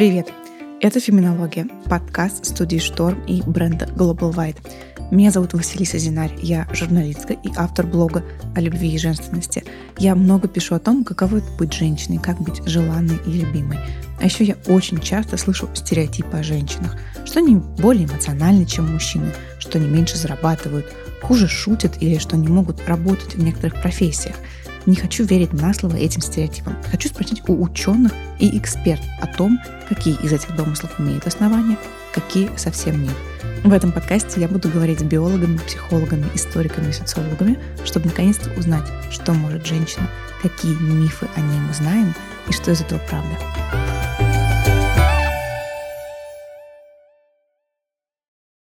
Привет! Это «Феминология», подкаст студии «Шторм» и бренда Global White. Меня зовут Василиса Зинарь, я журналистка и автор блога о любви и женственности. Я много пишу о том, каково это быть женщиной, как быть желанной и любимой. А еще я очень часто слышу стереотипы о женщинах, что они более эмоциональны, чем мужчины, что они меньше зарабатывают, хуже шутят или что они могут работать в некоторых профессиях – не хочу верить на слово этим стереотипам. Хочу спросить у ученых и экспертов о том, какие из этих домыслов имеют основания, какие совсем нет. В этом подкасте я буду говорить с биологами, психологами, историками и социологами, чтобы наконец-то узнать, что может женщина, какие мифы о ней мы знаем и что из этого правда.